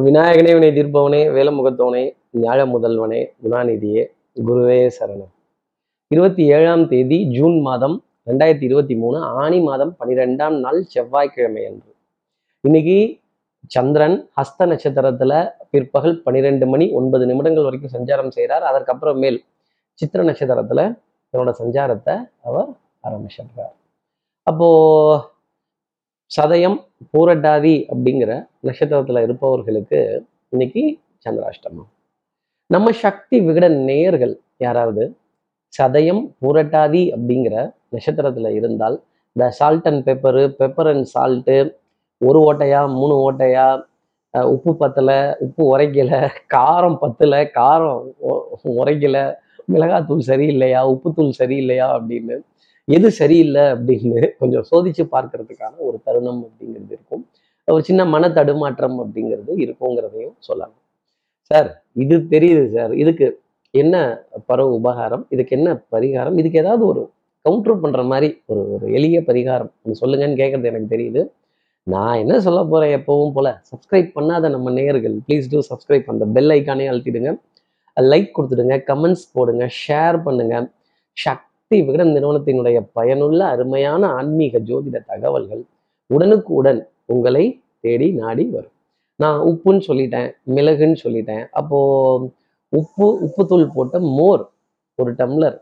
விநாயகனே வினை தீர்ப்பவனே வேலமுகத்தவனே ஞாழ முதல்வனே குணாநிதியே குருவே சரணம். இருபத்தி ஏழாம் தேதி ஜூன் மாதம் ரெண்டாயிரத்தி இருபத்தி மூணு ஆணி மாதம் பனிரெண்டாம் நாள் செவ்வாய்க்கிழமை அன்று. இன்னைக்கு சந்திரன் ஹஸ்த நட்சத்திரத்துல பிற்பகல் பன்னிரெண்டு மணி ஒன்பது நிமிடங்கள் வரைக்கும் சஞ்சாரம் செய்கிறார் அதற்கப்புறமேல் மேல் சித்திர நட்சத்திரத்துல தன்னோட சஞ்சாரத்தை அவர் ஆரம்பிச்சிடுறார் அப்போ சதயம் பூரட்டாதி அப்படிங்கிற நட்சத்திரத்துல இருப்பவர்களுக்கு இன்னைக்கு சந்திராஷ்டமம். நம்ம சக்தி விகட நேயர்கள் யாராவது சதயம் பூரட்டாதி அப்படிங்கிற நட்சத்திரத்துல இருந்தால் இந்த salt and pepper pepper and salt ஒரு ஓட்டையா மூணு ஓட்டையா உப்பு பத்தலை உப்பு உரைக்கல காரம் பத்தலை காரம் உ- உரைக்கல மிளகாத்தூள் சரியில்லையா உப்புத்தூள் சரியில்லையா அப்படின்னு எது சரியில்லை அப்படின்னு கொஞ்சம் சோதிச்சு பார்க்கறதுக்கான ஒரு தருணம் அப்படிங்கிறது இருக்கும். ஒரு சின்ன மன தடுமாற்றம் அப்படிங்கிறது இருக்குங்கிறதையும் சொல்லலாம். சார் இது தெரியுது சார். இதுக்கு என்ன பரவ உபகாரம்? இதுக்கு என்ன பரிகாரம்? இதுக்கு ஏதாவது ஒரு கவுண்டர் பண்ற மாதிரி ஒரு ஒரு எளிய பரிகாரம் ஒன்று சொல்லுங்கன்னு கேட்குறது எனக்கு தெரியுது. நான் என்ன சொல்ல போகிறேன் எப்பவும் போல சப்ஸ்கிரைப் பண்ணாத நம்ம நேயர்கள் ப்ளீஸ் டூ சப்ஸ்கிரைப் அந்த பெல் ஐக்கானே அழுத்திடுங்க. லைக் கொடுத்துடுங்க கமெண்ட்ஸ் போடுங்க ஷேர் பண்ணுங்க. சக்தி விகடன் நிறுவனத்தினுடைய பயனுள்ள அருமையான ஆன்மீக ஜோதிட தகவல்கள் உடனுக்குடன் உங்களை தேடி நாடி வரும். நான் உப்புன்னு சொல்லிட்டேன் மிளகுன்னு சொல்லிட்டேன். அப்போ உப்பு உப்புத்தூள் போட்ட மோர் ஒரு டம்ளர்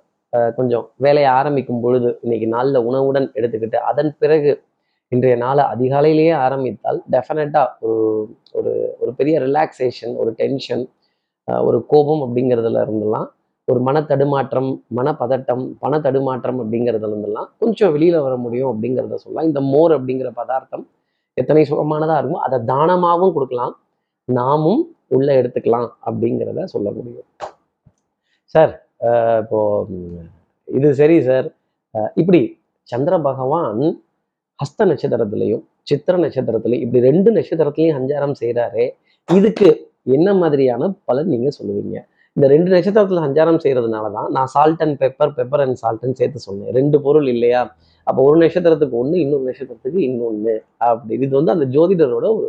கொஞ்சம் வேலையை ஆரம்பிக்கும் பொழுது இன்னைக்கு நாளில் உணவுடன் எடுத்துக்கிட்டு அதன் பிறகு இன்றைய நாளை அதிகாலையிலேயே ஆரம்பித்தால் டெஃபினட்டாக ஒரு ஒரு ஒரு பெரிய ரிலாக்ஸேஷன் ஒரு டென்ஷன் ஒரு கோபம் அப்படிங்கிறதுல இருந்தெல்லாம் ஒரு மன தடுமாற்றம் மனப்பதட்டம் பண தடுமாற்றம் அப்படிங்கிறதுல இருந்தெல்லாம் கொஞ்சம் வெளியில வர முடியும் அப்படிங்கிறத சொல்லலாம். இந்த மோர் அப்படிங்கிற பதார்த்தம் எத்தனை சுகமானதா இருக்குமோ அதை தானமாகவும் கொடுக்கலாம். நாமும் உள்ள எடுத்துக்கலாம் அப்படிங்கிறத சொல்ல முடியும். சார் அஹ் இப்போ இது சரி சார். அஹ் இப்படி சந்திர பகவான் ஹஸ்த நட்சத்திரத்திலையும் சித்திர நட்சத்திரத்திலையும் இப்படி ரெண்டு நட்சத்திரத்திலையும் சஞ்சாரம் செய்கிறாரே இதுக்கு என்ன மாதிரியான பலன் நீங்க சொல்லுவீங்க? இந்த ரெண்டு நட்சத்திரத்தில் சஞ்சாரம் செய்யறதுனால தான் நான் salt and pepper pepper and சால்ட்னு சேர்த்து சொன்னேன். ரெண்டு பொருள் இல்லையா? அப்போ ஒரு நட்சத்திரத்துக்கு ஒன்று இன்னொரு நட்சத்திரத்துக்கு இன்னொன்று அப்படி. இது வந்து அந்த ஜோதிடரோட ஒரு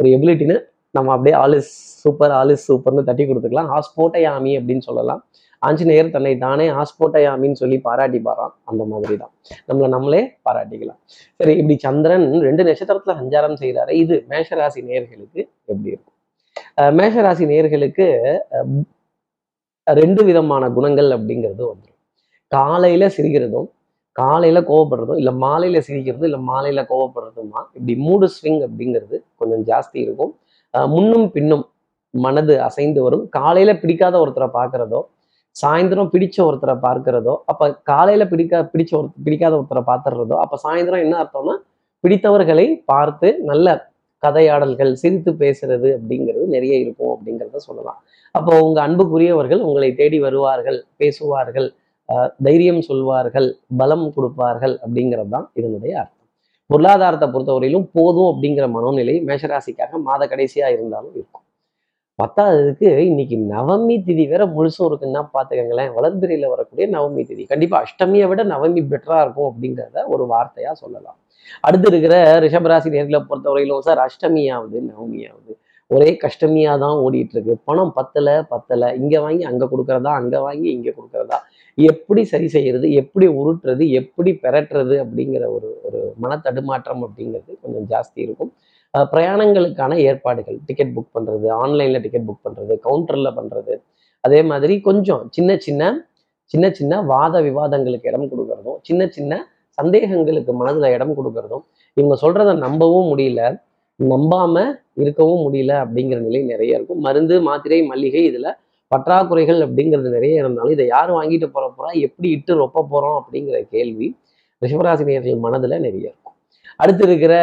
ஒரு எபிலிட்டின்னு நம்ம அப்படியே ஆலிஸ் சூப்பர் ஆலிஸ் சூப்பர்னு தட்டி கொடுத்துக்கலாம். ஹாஸ்போட்டையாமி அப்படின்னு சொல்லலாம். ஆஞ்சநேயர் தன்னை தானே ஹாஸ்போட்டையாமின்னு சொல்லி பாராட்டி பாரான். அந்த மாதிரி தான் நம்மளை நம்மளே பாராட்டிக்கலாம். சரி இப்படி சந்திரன் ரெண்டு நட்சத்திரத்தில் சஞ்சாரம் செய்கிறாரு இது மேஷராசி நேயர்களுக்கு எப்படி இருக்கும்? மேஷராசி நேர்களுக்கு ரெண்டு விதமான குணங்கள் அப்படிங்கிறது வந்துடும் காலையில சிரிக்கிறதும் காலையில கோவப்படுறதும் இல்லை மாலையில சிரிக்கிறதும் இல்லை மாலையில கோவப்படுறதுமா இப்படி மூடு ஸ்விங் அப்படிங்கிறது கொஞ்சம் ஜாஸ்தி இருக்கும். அஹ் முன்னும் பின்னும் மனது அசைந்து வரும். காலையில பிடிக்காத ஒருத்தரை பார்க்கறதோ சாயந்தரம் பிடிச்ச ஒருத்தரை பார்க்கிறதோ அப்ப காலையில பிடிக்கா பிடிச்ச ஒரு பிடிக்காத ஒருத்தரை பார்த்துடுறதோ அப்ப சாயந்தரம் என்ன அர்த்தம்னா பிடித்தவர்களை பார்த்து நல்ல கதையாடல்கள் சிரித்து பேசுறது அப்படிங்கிறது நிறைய இருக்கும் அப்படிங்கிறத சொல்லலாம். அப்போ உங்க அன்புக்குரியவர்கள் உங்களை தேடி வருவார்கள் பேசுவார்கள் ஆஹ் தைரியம் சொல்வார்கள் பலம் கொடுப்பார்கள் அப்படிங்கிறது தான் இதனுடைய அர்த்தம். பொருளாதாரத்தை பொறுத்தவரையிலும் போதும் அப்படிங்கிற மனோநிலை மேஷராசிக்காக மாத கடைசியா இருந்தாலும் இருக்கும். பத்தாவதுக்கு இன்னைக்கு நவமி திதி வேற முழுசும் இருக்குன்னா பாத்துக்கங்களேன் வளர்பிறையில வரக்கூடிய நவமி திதி. கண்டிப்பா அஷ்டமியை விட நவமி பெட்டரா இருக்கும் அப்படிங்கிறத ஒரு வார்த்தையா சொல்லலாம். அடுத்து இருக்கிற ரிஷபராசி நேர்களை பொறுத்தவரையிலும் சார் அஷ்டமியாவது நவமியாவது. ஒரே கஷ்டமியா தான் ஓடிட்டு இருக்கு பணம் பத்தல பத்தல. இங்க வாங்கி அங்க கொடுக்குறதா அங்க வாங்கி இங்க கொடுக்குறதா? எப்படி சரி செய்யறது எப்படி உருட்டுறது எப்படி பெரட்டுறது அப்படிங்கிற ஒரு ஒரு மன தடுமாற்றம் அப்படிங்கிறது கொஞ்சம் ஜாஸ்தி இருக்கும். பிரயாணங்களுக்கான ஏற்பாடுகள். டிக்கெட் புக் பண்றது ஆன்லைன்ல டிக்கெட் புக் பண்றது கவுண்டர்ல பண்றது. அதே மாதிரி கொஞ்சம் சின்ன சின்ன சின்ன சின்ன வாத விவாதங்களுக்கு இடம் கொடுக்கறதும் சின்ன சின்ன சந்தேகங்களுக்கு மனதுல இடம் கொடுக்கறதும் இவங்க சொல்றத நம்பவும் முடியல நம்பாம இருக்கவும் முடியல அப்படிங்கிற நிலை நிறைய இருக்கும். மருந்து மாத்திரை மல்லிகை இதுல பற்றாக்குறைகள் அப்படிங்கிறது நிறைய இருந்தாலும் இதை யார் வாங்கிட்டு போற போறா? எப்படி இட்டு ரொப்ப போறோம்? அப்படிங்கிற கேள்வி ரிஷபராசி நேர்கள் மனதுல நிறைய இருக்கும். அடுத்து இருக்கிற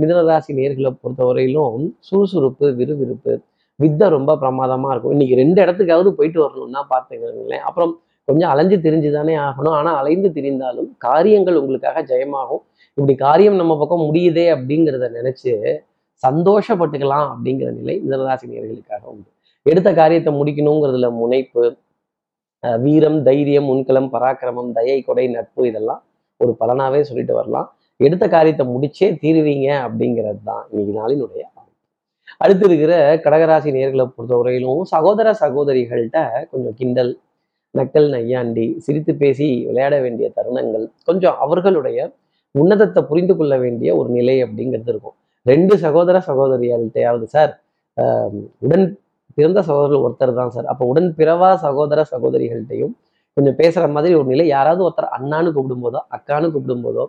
மிதனராசி நேர்களை பொறுத்தவரையிலும் சுறுசுறுப்பு விறுவிறுப்பு வித்தை ரொம்ப பிரமாதமா இருக்கும். இன்னைக்கு ரெண்டு இடத்துக்காவது போயிட்டு வரணும்னா பார்த்துக்கிறீங்களேன் அப்புறம் கொஞ்சம் அலைஞ்சு திரிஞ்சு தானே ஆகணும். ஆனா அலைந்து திரிந்தாலும் காரியங்கள் உங்களுக்காக ஜெயமாகும். இப்படி காரியம் நம்ம பக்கம் முடியுதே அப்படிங்கிறத நினைச்சு சந்தோஷப்பட்டுக்கலாம் அப்படிங்கிற நிலை மிதனராசி நேர்களுக்காக உண்டு. எடுத்த காரியத்தை முடிக்கணுங்கிறதுல முனைப்பு அஹ் வீரம் தைரியம் முன்களம் பராக்கிரமம் தயை கொடை நட்பு இதெல்லாம் ஒரு பலனாவே சொல்லிட்டு வரலாம். எடுத்த காரியத்தை முடிச்சே தீருவீங்க அப்படிங்கிறது தான் இன்னைக்கு நாளினுடைய அடுத்து இருக்கிற கடகராசி நேர்களை பொறுத்தவரையிலும் சகோதர சகோதரிகள்கிட்ட கொஞ்சம் கிண்டல் நக்கல் நையாண்டி சிரித்து பேசி விளையாட வேண்டிய தருணங்கள் கொஞ்சம் அவர்களுடைய உன்னதத்தை புரிந்து கொள்ள வேண்டிய ஒரு நிலை அப்படிங்கிறது இருக்கும். ரெண்டு சகோதர சகோதரிகள்கிட்டையாவது சார் உடன் பிறந்த சகோதரர்கள் ஒருத்தர் தான் சார். அப்போ உடன் பிறவா சகோதர சகோதரிகள்கிட்டையும் கொஞ்சம் பேசுகிற மாதிரி ஒரு நிலை யாராவது ஒருத்தர் அண்ணான்னு கூப்பிடும்போதோ அக்கான்னு கூப்பிடும்போதோ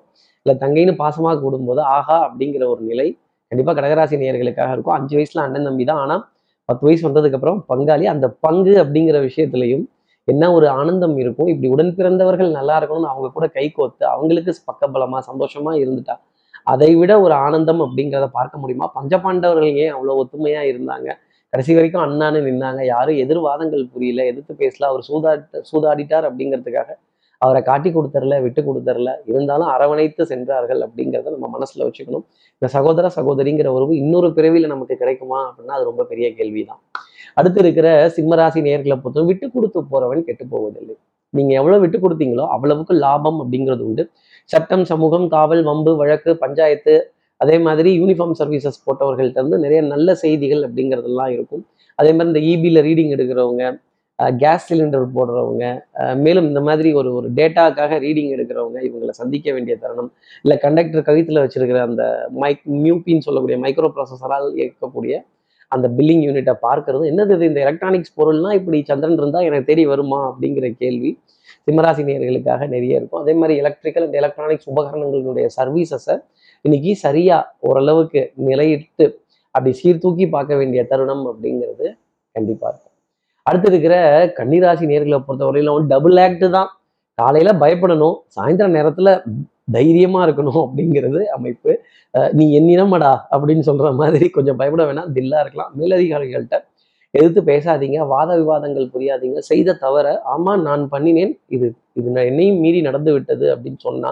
இல்லை தங்கைன்னு பாசமாக கூப்பிடும்போதோ ஆஹா அப்படிங்கிற ஒரு நிலை கண்டிப்பாக கடகராசி நேயர்களுக்காக இருக்கும். அஞ்சு வயசுல அண்ணன் தம்பி தான் ஆனால் பத்து வயசு வந்ததுக்கப்புறம் பங்காளி அந்த பங்கு அப்படிங்கிற விஷயத்துலையும் என்ன ஒரு ஆனந்தம் இருக்கும்? இப்படி உடன் பிறந்தவர்கள் நல்லா இருக்கணும்னு அவங்க கூட கை கோத்து அவங்களுக்கு பக்கபலமா சந்தோஷமா இருந்துட்டா அதை விட ஒரு ஆனந்தம் அப்படிங்கிறத பார்க்க முடியுமா? பஞ்சபாண்டவர்கள் ஏன் அவ்வளோ ஒத்துமையா இருந்தாங்க? கடைசி வரைக்கும் அண்ணான்னு நின்னாங்க. யாரும் எதிர்வாதங்கள் புரியல. எதிர்த்து பேசல. அவர் சூதாடி சூதாடிட்டார் அப்படிங்கிறதுக்காக அவரை காட்டி கொடுத்தரல விட்டு கொடுத்தரல இருந்தாலும் அரவணைத்து சென்றார்கள் அப்படிங்கிறத நம்ம மனசுல வச்சுக்கணும். இந்த சகோதர சகோதரிங்கிற உறவு இன்னொரு பிறவியில நமக்கு கிடைக்குமா அப்படின்னா அது ரொம்ப பெரிய கேள்விதான். அடுத்து இருக்கிற சிம்மராசி நேர்களை பொறுத்தவரை விட்டு கொடுத்து போறவன் கெட்டு போவதில்லை. நீங்க எவ்வளவு விட்டு கொடுத்தீங்களோ அவ்வளவுக்கு லாபம் அப்படிங்கிறது உண்டு. சட்டம் சமூகம் காவல் வம்பு வழக்கு பஞ்சாயத்து அதே மாதிரி யூனிஃபார்ம் சர்வீசஸ் போட்டவர்கள்ட்ட இருந்து நிறைய நல்ல செய்திகள் அப்படிங்கிறதெல்லாம் இருக்கும். அதே மாதிரி இந்த இபியில் ரீடிங் எடுக்கிறவங்க கேஸ் சிலிண்டர் போடுறவங்க மேலும் இந்த மாதிரி ஒரு ஒரு டேட்டாக்காக ரீடிங் எடுக்கிறவங்க இவங்களை சந்திக்க வேண்டிய தருணம் இல்லை கண்டக்டர் கழுத்தில் வச்சிருக்கிற அந்த மைக் மியூபின்னு சொல்லக்கூடிய மைக்ரோ ப்ராசஸரால் இயக்கக்கூடிய அந்த பில்லிங் யூனிட்டை பார்க்கறது. என்னது இது? இந்த எலக்ட்ரானிக்ஸ் பொருள்லாம் இப்படி சந்திரன் இருந்தால் எனக்கு தேடி வருமா? அப்படிங்கிற கேள்வி சிம்மராசி நேர்களுக்காக நிறைய இருக்கும். அதே மாதிரி எலக்ட்ரிக்கல் அண்ட் எலக்ட்ரானிக்ஸ் உபகரணங்களுடைய சர்வீசஸை இன்னைக்கு சரியாக ஓரளவுக்கு நிலையிட்டு அப்படி சீர்தூக்கி பார்க்க வேண்டிய தருணம் அப்படிங்கிறது கண்டிப்பாக இருக்கும். அடுத்து இருக்கிற கன்னிராசி நேர்களை பொறுத்தவரையிலும் டபுள் ஆக்ட் தான். காலையில பயப்படணும் சாயந்தர நேரத்துல தைரியமா இருக்கணும் அப்படிங்கிறது அமைப்பு. அஹ் நீ என்னினமடா அப்படின்னு சொல்ற மாதிரி கொஞ்சம் பயப்பட வேணாம் தில்லா இருக்கலாம். மேலதிகாரிகள்கிட்ட எதிர்த்து பேசாதீங்க வாத விவாதங்கள் புரியாதீங்க செய்த தவிர ஆமா நான் பண்ணினேன் இது இது நான் என்னையும் மீறி நடந்து விட்டது அப்படின்னு சொன்னா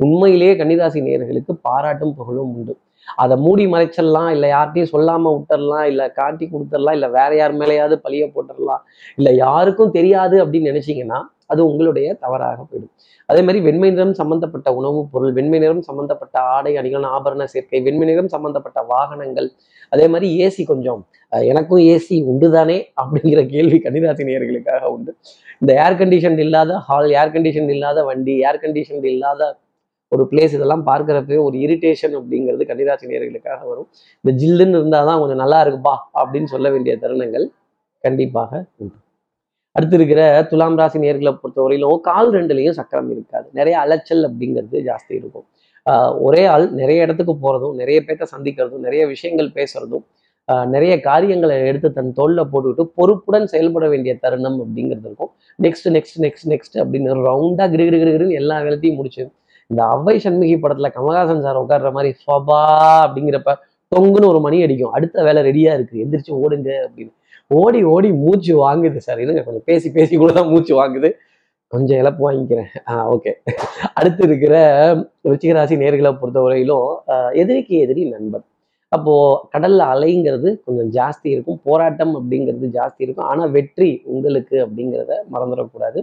உண்மையிலேயே கன்னிராசி நேர்களுக்கு பாராட்டும் புகழும் உண்டு. அதை மூடி மறைச்சிடலாம் இல்லை யார்கிட்டையும் சொல்லாம விட்டுறலாம் இல்லை காட்டி கொடுத்துடலாம் இல்லை வேற யார் மேலேயாவது பழிய போட்டுடலாம் இல்லை யாருக்கும் தெரியாது அப்படின்னு நினைச்சீங்கன்னா அது உங்களுடைய தவறாக போயிடும். அதே மாதிரி வெண்மை நிறம் சம்பந்தப்பட்ட உணவுப் பொருள் வெண்மை நிறம் சம்பந்தப்பட்ட ஆடை அணிகள் ஆபரண சேர்க்கை வெண்மை நிறம் சம்பந்தப்பட்ட வாகனங்கள் அதே மாதிரி ஏசி கொஞ்சம். எனக்கும் ஏசி உண்டுதானே அப்படிங்கிற கேள்வி கன்னிராசி உண்டு. இந்த ஏர் கண்டிஷன் இல்லாத ஹால் ஏர் கண்டிஷன் இல்லாத வண்டி ஏர் கண்டிஷன் இல்லாத ஒரு பிளேஸ் இதெல்லாம் பார்க்குறப்பவே ஒரு இரிட்டேஷன் அப்படிங்கிறது கன்னிராசி நேர்களுக்காக வரும். இந்த ஜில்லுன்னு இருந்தால் தான் கொஞ்சம் நல்லா இருக்குப்பா அப்படின்னு சொல்ல வேண்டிய தருணங்கள் கண்டிப்பாக உண்டு. அடுத்து இருக்கிற துலாம் ராசி நேர்களை பொறுத்தவரையிலும் கால் ரெண்டுலேயும் சக்கரம் இருக்காது. நிறைய அலைச்சல் அப்படிங்கிறது ஜாஸ்தி இருக்கும். ஆஹ் ஒரே ஆள் நிறைய இடத்துக்கு போகிறதும் நிறைய பேர்த்த சந்திக்கிறதும் நிறைய விஷயங்கள் பேசுறதும் நிறைய காரியங்களை எடுத்து தன் தோளில் போட்டுக்கிட்டு பொறுப்புடன் செயல்பட வேண்டிய தருணம் அப்படிங்கிறது இருக்கும். நெக்ஸ்ட் நெக்ஸ்ட் நெக்ஸ்ட் நெக்ஸ்ட் அப்படின்னு ரவுண்டாக கிரு கிரு கிரு கிருன்னு எல்லா வேலைத்தையும் முடிச்சு இந்த அவ்வை சண்முகி படத்துல கமலஹாசன் சார் உட்கார்ற மாதிரி ஃபபா அப்படிங்கிறப்ப தொங்குன்னு ஒரு மணி அடிக்கும். அடுத்த வேலை ரெடியா இருக்கு. எந்திரிச்சு ஓடுங்க அப்படின்னு. ஓடி ஓடி மூச்சு வாங்குது சார். இருங்க கொஞ்சம் பேசி பேசி கூட தான் மூச்சு வாங்குது. கொஞ்சம் இழப்பு வாங்கிக்கிறேன். ஆ ஓகே. அடுத்து இருக்கிற ருச்சிகராசி நேர்களை பொறுத்தவரையிலும் எதிரிக்கு எதிரி நண்பன். அப்போ கடல்ல அலைங்கிறது கொஞ்சம் ஜாஸ்தி இருக்கும். போராட்டம் அப்படிங்கிறது ஜாஸ்தி இருக்கும். ஆனா வெற்றி உங்களுக்கு அப்படிங்கிறத மறந்துடக்கூடாது.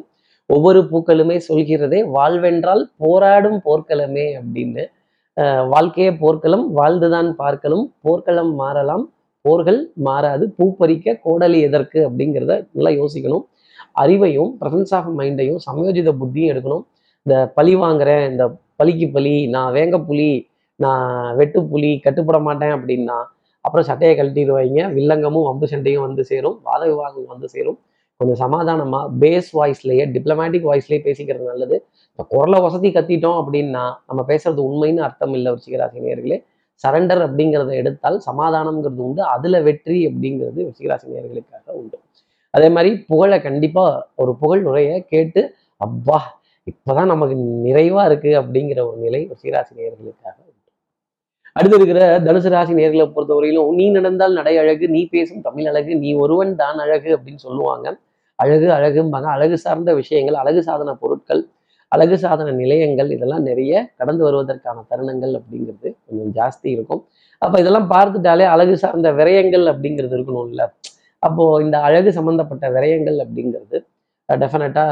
ஒவ்வொரு பூக்களுமே சொல்கிறதே வாழ்வென்றால் போராடும் போர்க்களமே அப்படின்னு. அஹ் வாழ்க்கையே போர்க்களம் வாழ்ந்துதான் பார்க்கலாம் போர்க்களம் மாறலாம் போர்கள் மாறாது பூ பறிக்க கோடலி எதற்கு அப்படிங்கிறத நல்லா யோசிக்கணும். அறிவையும் பிரசன்ஸ் ஆஃப் மைண்டையும் சமயோஜித புத்தியும் எடுக்கணும். இந்த பழி வாங்குறேன் இந்த பழிக்கு பழி நான் வேங்க புலி நான் வெட்டு புலி கட்டுப்பட மாட்டேன் அப்படின்னா அப்புறம் சட்டையை கழட்டிடுவாங்க வில்லங்கமும் வம்பு சண்டையும் வந்து சேரும் வாத விவாதம் வந்து சேரும். கொஞ்சம் சமாதானமா பேஸ் வாய்ஸ்லயே டிப்ளமேட்டிக் வாய்ஸ்லயே பேசிக்கிறது நல்லது. இப்போ குரலை வசதி கத்திட்டோம் அப்படின்னா நம்ம பேசுறது உண்மைன்னு அர்த்தம் இல்லை ருச்சிகராசி சரண்டர் அப்படிங்கிறத எடுத்தால் சமாதானம்ங்கிறது உண்டு. அதுல வெற்றி அப்படிங்கிறது ருச்சிகராசி உண்டு. அதே மாதிரி புகழை கண்டிப்பா ஒரு புகழ் நுரைய கேட்டு அப்பா இப்பதான் நமக்கு நிறைவா இருக்கு அப்படிங்கிற ஒரு நிலை ருச்சிகராசி நேர்களுக்காக உண்டு. அடுத்து இருக்கிற தனுசு ராசி நேர்களை பொறுத்தவரையிலும் நீ நடந்தால் நடை அழகு நீ பேசும் தமிழ் அழகு நீ ஒருவன் தான் அழகு அப்படின்னு சொல்லுவாங்க. அழகு அழகும்பாங்க அழகு சார்ந்த விஷயங்கள் அழகு சாதன பொருட்கள் அழகு சாதன நிலையங்கள் இதெல்லாம் நிறைய கடந்து வருவதற்கான தருணங்கள் அப்படிங்கிறது கொஞ்சம் ஜாஸ்தி இருக்கும். அப்போ இதெல்லாம் பார்த்துட்டாலே அழகு சார்ந்த விரயங்கள் அப்படிங்கிறது இருக்கணும் இல்லை அப்போ இந்த அழகு சம்பந்தப்பட்ட விரயங்கள் அப்படிங்கிறது டெஃபினட்டா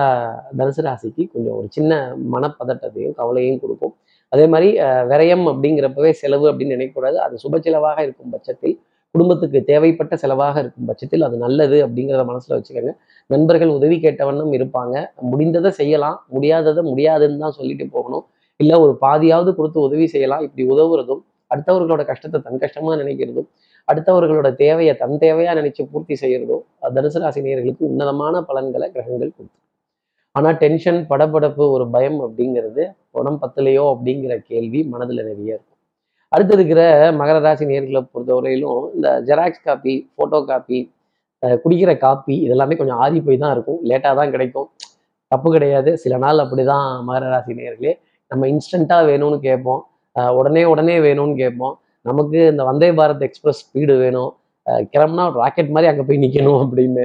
தனுசு ராசிக்கு கொஞ்சம் ஒரு சின்ன மனப்பதட்டத்தையும் கவலையும் கொடுக்கும். அதே மாதிரி விரயம் அப்படிங்கிறப்பவே செலவு அப்படின்னு நினைக்கக்கூடாது. அது சுப செலவாக இருக்கும் பட்சத்தில். குடும்பத்துக்கு தேவைப்பட்ட செலவாக இருக்கும் பட்சத்தில் அது நல்லது அப்படிங்கிறத மனசில் வச்சுக்கோங்க. நண்பர்கள் உதவி கேட்டவண்ணம் இருப்பாங்க. முடிந்ததை செய்யலாம். முடியாததை முடியாதுன்னு தான் சொல்லிட்டு போகணும். இல்லை ஒரு பாதியாவது கொடுத்து உதவி செய்யலாம். இப்படி உதவுறதும் அடுத்தவர்களோட கஷ்டத்தை தன் கஷ்டமாக நினைக்கிறதும் அடுத்தவர்களோட தேவையை தன் தேவையாக நினைச்சு பூர்த்தி செய்கிறதும் தனுசு ராசி நேயர்களுக்கு உன்னதமான பலன்களை கிரகங்கள் கொடுக்கும். ஆனால் டென்ஷன் படபடப்பு ஒரு பயம் அப்படிங்கிறது உடம்பு பத்தலையோ அப்படிங்கிற கேள்வி மனதில் நிறைய இருக்கும் அடுத்து இருக்கிற மகர ராசி நேர்களை பொறுத்தவரையிலும் இந்த ஜெராக்ஸ் காப்பி ஃபோட்டோ காப்பி குடிக்கிற காப்பி இதெல்லாமே கொஞ்சம் ஆறி போய் தான் இருக்கும். லேட்டாக தான் கிடைக்கும். தப்பு கிடையாது. சில நாள் அப்படிதான் மகர ராசி நேர்களே. நம்ம இன்ஸ்டண்ட்டாக வேணும்னு கேட்போம். உடனே உடனே வேணும்னு கேட்போம். நமக்கு இந்த வந்தே பாரத் எக்ஸ்பிரஸ் ஸ்பீடு வேணும். கிளம்புனா ராக்கெட் மாதிரி அங்கே போய் நிற்கணும் அப்படின்னு.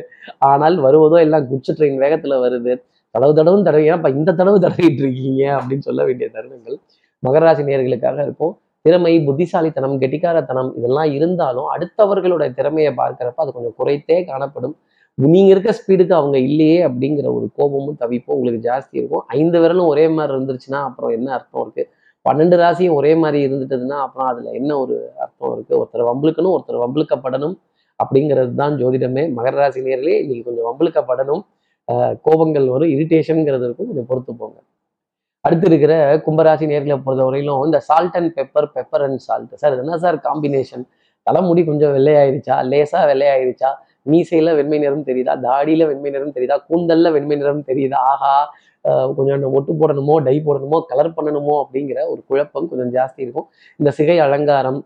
ஆனால் வருவதோ எல்லாம் குட்ஸ் ட்ரெயின் வேகத்தில் வருது. தடவு தடவும் தடவை ஏன்னா இந்த தடவு தடவிட்டு இருக்கீங்க அப்படின்னு சொல்ல வேண்டிய தருணங்கள் மகராசி நேர்களுக்காக இருக்கும். திறமை புத்திசாலித்தனம் கெட்டிக்காரத்தனம் இதெல்லாம் இருந்தாலும் அடுத்தவர்களோட திறமையை பார்க்கிறப்ப அது கொஞ்சம் குறைத்தே காணப்படும். நீங்க இருக்க ஸ்பீடுக்கு அவங்க இல்லையே அப்படிங்கிற ஒரு கோபமும் தவிப்பும் உங்களுக்கு ஜாஸ்தி இருக்கும். ஐந்து விரலும் ஒரே மாதிரி இருந்துருச்சுன்னா அப்புறம் என்ன அர்த்தம் இருக்கு? பன்னெண்டு ராசியும் ஒரே மாதிரி இருந்துட்டதுன்னா அப்புறம் அதுல என்ன ஒரு அர்த்தம் இருக்கு? ஒருத்தர் வம்பளுக்கணும் ஒருத்தர் வம்பளுக்கப்படணும் அப்படிங்கிறது தான் ஜோதிடமே. மகர ராசி நேரிலே இன்னைக்கு கொஞ்சம் வம்பளுக்கப்படணும் ஆஹ் கோபங்கள் வரும் இரிட்டேஷனுங்கிறது இருக்கும். கொஞ்சம் பொறுத்து போங்க. அடுத்து இருக்கிற கும்பராசி நேர்களை பொறுத்தவரையிலும் இந்த salt and pepper pepper and salt sir இது என்ன சார் காம்பினேஷன் தலைமுடி கொஞ்சம் வெள்ளையாயிருச்சா? லேசா வெள்ளையாயிருச்சா? மீசையில வெண்மை நிறம் தெரியுதா? தாடியில வெண்மை நிறம் தெரியுதா? கூந்தல்ல வெண்மை நிறம் தெரியுதா? ஆஹா கொஞ்சம் ஒட்டு போடணுமோ டை போடணுமோ கலர் பண்ணணுமோ அப்படிங்கிற ஒரு குழப்பம் கொஞ்சம் ஜாஸ்தி இருக்கும். இந்த சிகை அலங்காரம்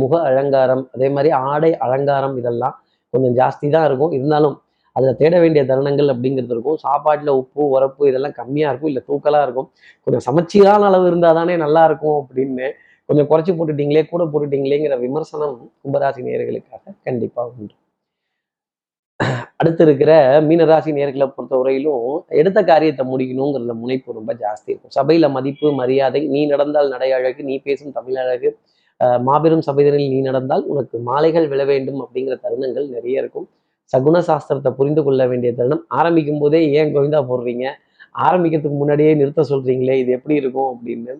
முக அலங்காரம் அதே மாதிரி ஆடை அலங்காரம் இதெல்லாம் கொஞ்சம் ஜாஸ்தி தான் இருக்கும். இருந்தாலும் அதில் தேட வேண்டிய தருணங்கள் அப்படிங்கிறது இருக்கும். சாப்பாட்டில் உப்பு உரப்பு இதெல்லாம் கம்மியாக இருக்கும். இல்லை தூக்கலாக இருக்கும். கொஞ்சம் சமச்சீரான அளவு இருந்தால் தானே நல்லா இருக்கும் அப்படின்னு கொஞ்சம் குறைச்சி போட்டுட்டீங்களே கூட போட்டுட்டீங்களேங்கிற விமர்சனம் கும்பராசி நேர்களுக்காக கண்டிப்பாக உண்டு. அடுத்து இருக்கிற மீனராசி நேர்களை பொறுத்தவரையிலும் எடுத்த காரியத்தை முடிக்கணுங்கிறதுல முனைப்பு ரொம்ப ஜாஸ்தி இருக்கும். சபையில மதிப்பு மரியாதை நீ நடந்தால் நடை அழகு நீ பேசும் தமிழ் அழகு அஹ் மாபெரும் சபைதனில் நீ நடந்தால் உனக்கு மாலைகள் விழ வேண்டும் அப்படிங்கிற தருணங்கள் நிறைய இருக்கும். சகுன சாஸ்திரத்தை புரிந்து கொள்ள வேண்டிய தருணம் ஆரம்பிக்கும் போதே ஏன் கோவிந்தா போடுறீங்க? ஆரம்பிக்கிறதுக்கு முன்னாடியே நிறுத்த சொல்றீங்களே இது எப்படி இருக்கும் அப்படின்னு.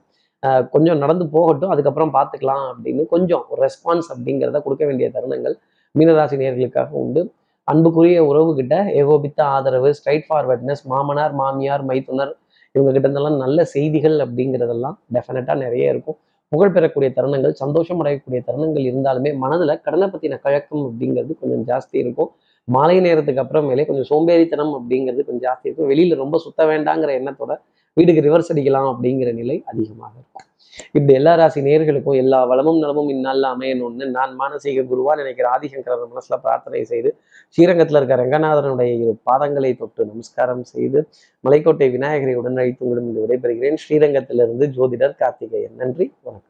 கொஞ்சம் நடந்து போகட்டும் அதுக்கப்புறம் பார்த்துக்கலாம் அப்படின்னு. கொஞ்சம் ஒரு ரெஸ்பான்ஸ் அப்படிங்கிறத கொடுக்க வேண்டிய தருணங்கள் மீனராசி நேர்களுக்காக உண்டு. அன்புக்குரிய உறவுகிட்ட ஏகோபித்த ஆதரவு ஸ்ட்ரைட் ஃபார்வர்ட்னஸ் மாமனார் மாமியார் மைத்துனர் இவங்க கிட்ட இருந்தெல்லாம் நல்ல செய்திகள் அப்படிங்கிறதெல்லாம் டெஃபினட்டாக நிறைய இருக்கும். புகழ் பெறக்கூடிய தருணங்கள் சந்தோஷம் அடையக்கூடிய தருணங்கள் இருந்தாலுமே மனதில் கடனை பற்றின கழக்கம் அப்படிங்கிறது கொஞ்சம் ஜாஸ்தி இருக்கும். மாலை நேரத்துக்கு அப்புறமேலே கொஞ்சம் சோம்பேறித்தனம் அப்படிங்கிறது கொஞ்சம் ஜாஸ்தி இருக்கும். வெளியில ரொம்ப சுத்த வேண்டாங்கிற எண்ணத்தோட வீட்டுக்கு ரிவர்ஸ் அடிக்கலாம் அப்படிங்கிற நிலை அதிகமாக இருக்கும். இப்படி எல்லா ராசி நேர்களுக்கும் எல்லா வளமும் நலமும் இந்நாளில் அமையணும்னு நான் மானசீக குருவா நினைக்கிற ஆதிசங்கரர் மனசுல பிரார்த்தனை செய்து ஸ்ரீரங்கத்தில் இருக்க ரங்கநாதனுடைய இரு பாதங்களை தொட்டு நமஸ்காரம் செய்து மலைக்கோட்டை விநாயகரை உடன் அழைத்து உங்களிடம் விடைபெறுகிறேன். ஸ்ரீரங்கத்திலிருந்து ஜோதிடர் கார்த்திகேயன். நன்றி வணக்கம்.